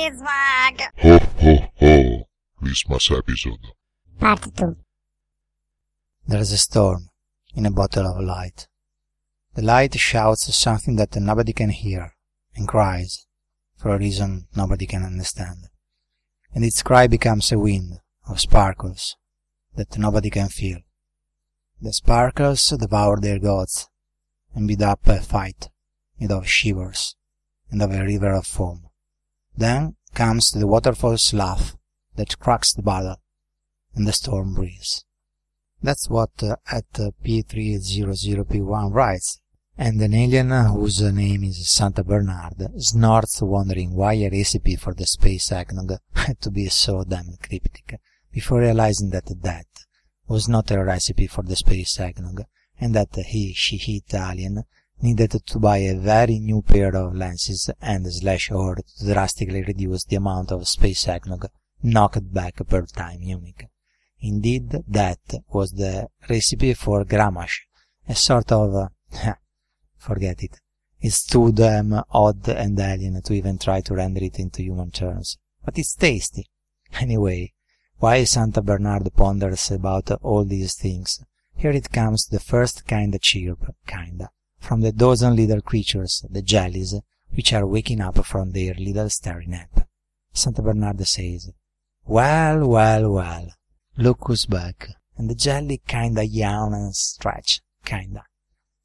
Beeswax! Ho ho ho! Christmas episode. Part 2. There's a storm in a bottle of light. The light shouts something that nobody can hear and cries for a reason nobody can understand. And its cry becomes a wind of sparkles that nobody can feel. The sparkles devour their gods and build up a fight made of shivers and of a river of foam. Then comes the waterfall's laugh that cracks the bottle and the storm breeze. That's what uh, at uh, P300P1 writes, and an alien whose name is Santa Bernard snorts wondering why a recipe for the space eggnog had to be so damn cryptic, before realizing that that was not a recipe for the space eggnog, and that he, she, he Italian needed to buy a very new pair of lenses and slash or to drastically reduce the amount of space eggnog knocked back per time unit. Indeed, that was the recipe for Gramash, a sort of, forget it. It's too damn odd and alien to even try to render it into human terms. But it's tasty. Anyway, while Santa Bernard ponders about all these things, here it comes the first kinda chirp, kinda, from the dozen little creatures, the jellies, which are waking up from their little starry nap. Santa Bernard says, Well, well, well, look who's back. And the jelly kinda yawn and stretch, kinda.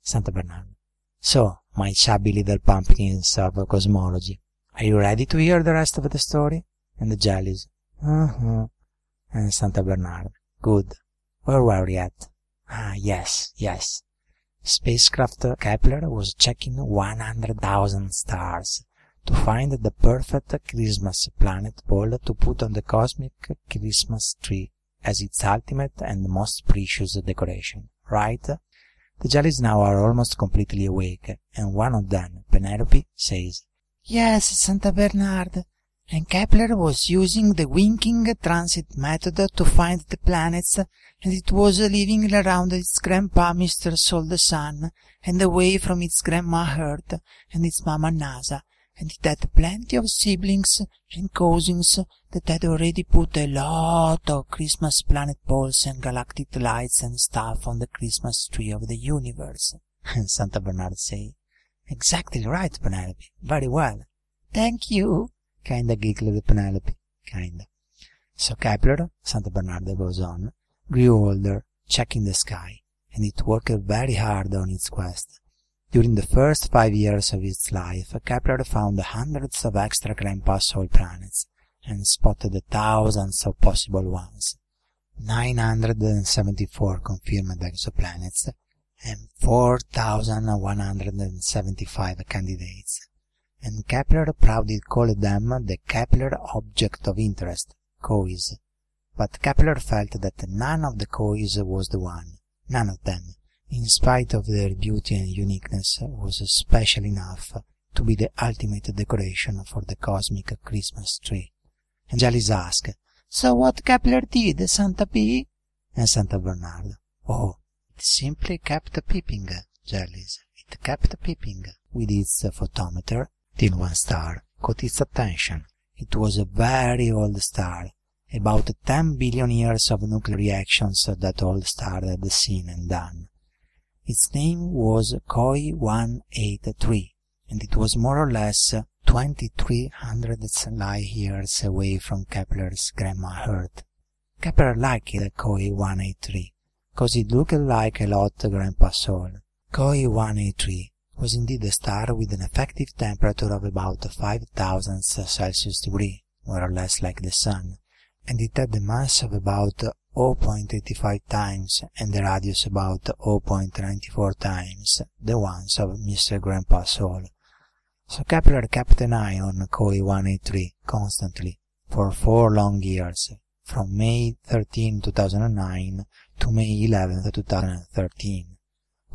Santa Bernard. So, my chubby little pumpkins of cosmology, are you ready to hear the rest of the story? And the jellies. Uh-huh. And Santa Bernard. Good. Where were we at? Ah, yes, yes. Spacecraft Kepler was checking 100,000 stars to find the perfect Christmas planet ball to put on the cosmic Christmas tree as its ultimate and most precious decoration, right? The jellies now are almost completely awake, and one of them, Penelope, says, Yes, Santa Bernard, and Kepler was using the winking transit method to find the planets, and it was living around its grandpa Mr. Sol the Sun, and away from its grandma Earth and its mama NASA, and it had plenty of siblings and cousins that had already put a lot of Christmas planet balls and galactic lights and stuff on the Christmas tree of the universe. and Santa Bernard say, Exactly right, Penelope. Very well. Thank you. Kinda giggled Penelope. Kinda. So Kepler, Santa Bernard goes on, grew older, checking the sky, and it worked very hard on its quest. During the first five years of its life, Kepler found hundreds of extra Sol planets, and spotted thousands of possible ones. 974 confirmed exoplanets, and 4,175 candidates. And Kepler proudly called them the Kepler Object of Interest, KOIS. But Kepler felt that none of the KOIS was the one, none of them, in spite of their beauty and uniqueness, was special enough to be the ultimate decoration for the cosmic Christmas tree. And Jellies asked, So what Kepler did, Santa P? And Santa Bernard, Oh, it simply kept peeping, Jellies. It kept peeping with its photometer till one star caught its attention. It was a very old star, about 10 billion years of nuclear reactions that old star had seen and done. Its name was KOI 183, and it was more or less 2300 light years away from Kepler's grandma Earth. Kepler liked KOI 183, cause it looked like a lot Grandpa Sol. KOI 183 was indeed a star with an effective temperature of about 5000 Celsius degree, more or less like the Sun, and it had a mass of about 0.85 times and a radius about 0.94 times the ones of Mr. Grandpa Sol. So Kepler kept an eye on KOI 183 constantly for four long years, from May 13, 2009 to May 11, 2013.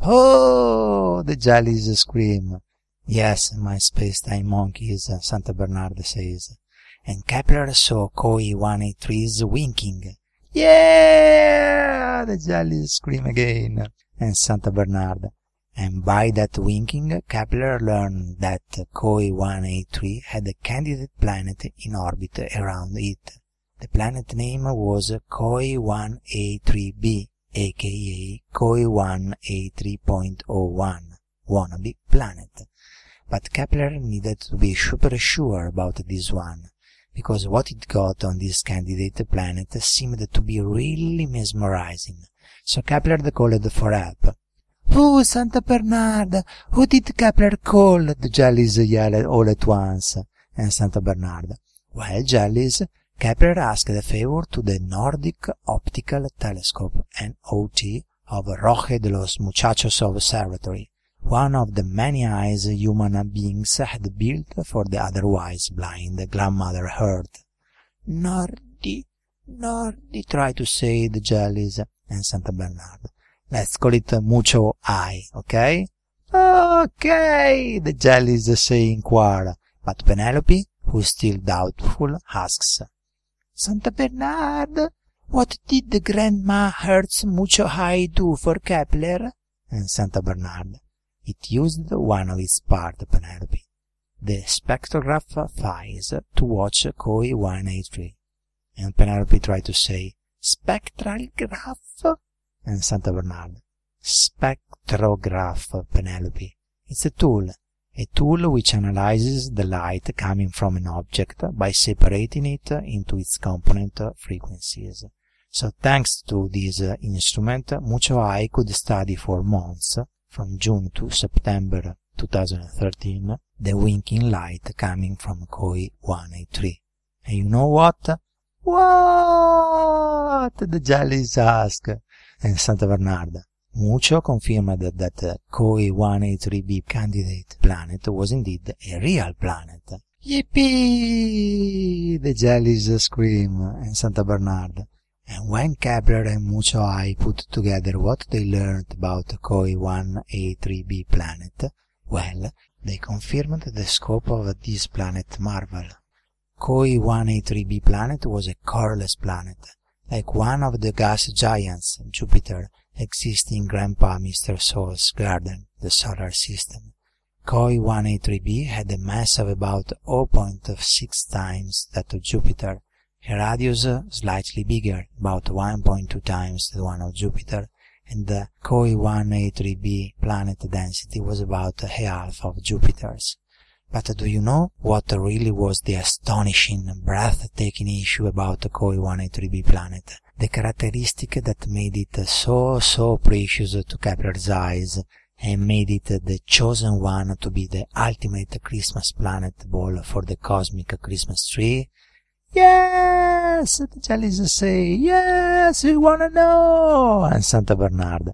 Oh! The jellies scream. Yes, my space-time monkeys, uh, Santa Bernard says. And Kepler saw KOI 183's winking. Yeah! The jellies scream again. And Santa Bernard. And by that winking, Kepler learned that KOI 183 had a candidate planet in orbit around it. The planet name was KOI 183b, aka KOI 183.01, wannabe planet. But Kepler needed to be super sure about this one, because what it got on this candidate planet seemed to be really mesmerizing. So Kepler called for help. Oh, Santa Bernard! who did Kepler call? The jellies yelled all at once. And Santa Bernard, well, jellies, Kepler asked a favor to the Nordic Optical Telescope, NOT, of Roque de los Muchachos Observatory, one of the many eyes human beings had built for the otherwise blind grandmother Earth. Nordi, Nordi, tried to say the jellies and Santa Bernarda. Let's call it mucho eye, okay? Okay, the jellies say inquire, but Penelope, who is still doubtful, asks, Santa Bernard, what did the Grandma Earth's Mucho Eye do for Kepler? And Santa Bernard, it used one of its parts, Penelope, the spectrograph FIES to watch KOI 183. And Penelope tried to say, Spectral graph? And Santa Bernard, spectrograph, Penelope. It's a tool, a tool which analyzes the light coming from an object by separating it into its component frequencies. So thanks to this uh, instrument, Mucho could study for months from June to September 2013, the winking light coming from KOI 183. And you know what? What? The jellies ask. And Santa Bernarda. Mucho confirmed that the KOI 183b candidate planet was indeed a real planet. Yippee! The jellies scream, and Santa Bernard. And when Kepler and Mucho Eye put together what they learned about KOI 183b planet, well, they confirmed the scope of this planet marvel. KOI 183b planet was a colorless planet, like one of the gas giants, Jupiter, existing Grandpa Mr. Sol's garden, the solar system. KOI 183b had a mass of about 0.6 times that of Jupiter, a radius uh, slightly bigger, about 1.2 times the one of Jupiter, and the KOI 183b planet density was about a half of Jupiter's. But do you know what really was the astonishing, breathtaking issue about the KOI 183b planet? The characteristic that made it so, so precious to Kepler's eyes and made it the chosen one to be the ultimate Christmas planet ball for the cosmic Christmas tree Yes, the jellies say, yes, we wanna know, and Santa Bernard.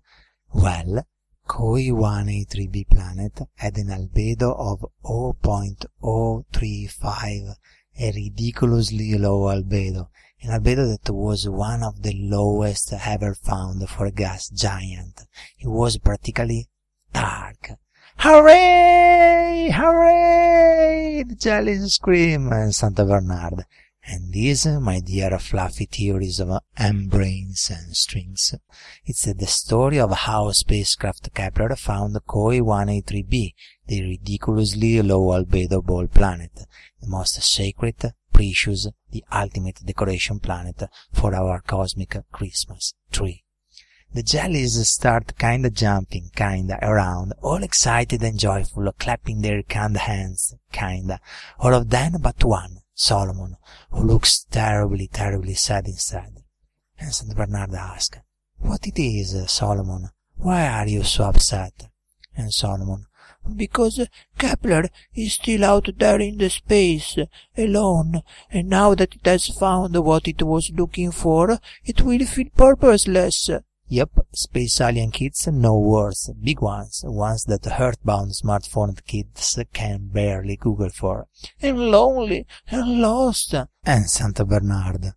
Well, KOI 183b planet had an albedo of 0.035, a ridiculously low albedo, an albedo that was one of the lowest ever found for a gas giant. It was practically dark. Hooray! Hooray! The jellies scream, and Santa Bernard. And these, my dear fluffy theories of M-branes and strings, it's the story of how spacecraft Kepler found KOI 183b, the ridiculously low albedo ball planet, the most sacred, precious, the ultimate decoration planet for our cosmic Christmas tree. The jellies start kinda jumping, kinda around, all excited and joyful, clapping their canned hands, kinda, all of them but one, Solomon, who looks terribly, terribly sad inside. And St. Bernard asks, What it is, Solomon? Why are you so upset? And Solomon, because Kepler is still out there in the space, alone, and now that it has found what it was looking for, it will feel purposeless. Yep, space alien kids know words, big ones, ones that earthbound smartphone kids can barely Google for. And lonely, and lost. And Santa Bernard.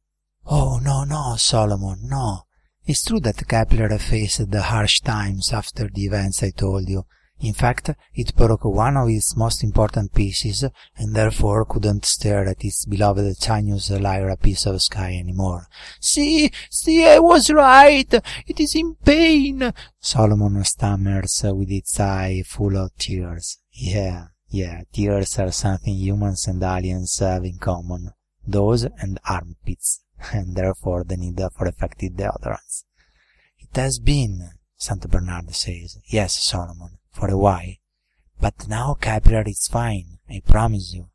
Oh, no, no, Solomon, no. It's true that Kepler faced the harsh times after the events I told you. In fact, it broke one of its most important pieces, and therefore couldn't stare at its beloved Cygnus Lyra piece of sky anymore. See, see, I was right. It is in pain. Solomon stammers with its eye full of tears. Yeah, yeah, tears are something humans and aliens have in common. Those and armpits, and therefore the need for effective deodorants. It has been, St. Bernard says. Yes, Solomon for a while. But now Kepler is fine, I promise you.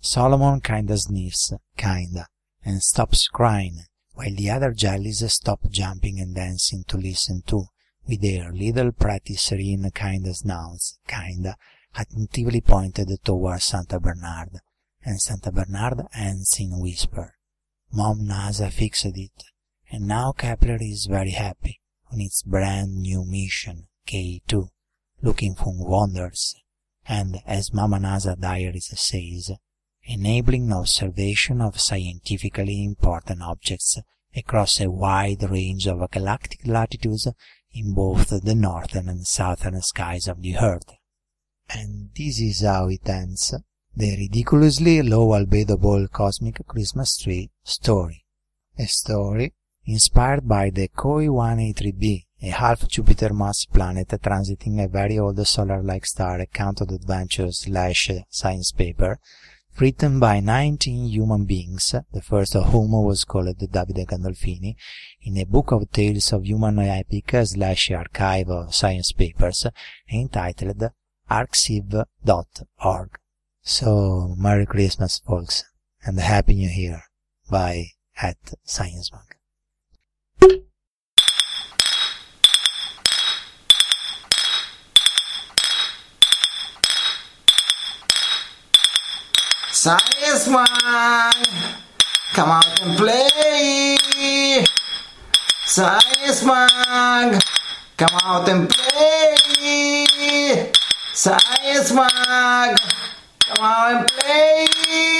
Solomon kinda sniffs, kinda, and stops crying, while the other jellies stop jumping and dancing to listen to, with their little pretty serene kinda snouts, kinda, attentively pointed towards Santa Bernard, and Santa Bernard ends in whisper. Mom NASA fixed it, and now Kepler is very happy on its brand new mission, K2 looking for wonders, and, as Mama NASA Diaries says, enabling observation of scientifically important objects across a wide range of galactic latitudes in both the northern and southern skies of the Earth. And this is how it ends, the ridiculously low albedo ball cosmic Christmas tree story. A story inspired by the KOI 183b a half Jupiter mass planet transiting a very old solar-like star account of adventures slash science paper, written by 19 human beings, the first of whom was called Davide Gandolfini, in a book of tales of human epic slash archive of science papers, entitled arxiv.org. So, Merry Christmas, folks, and Happy New Year. Bye at Science Science man, come out and play. Science man, come out and play. Science man, come out and play.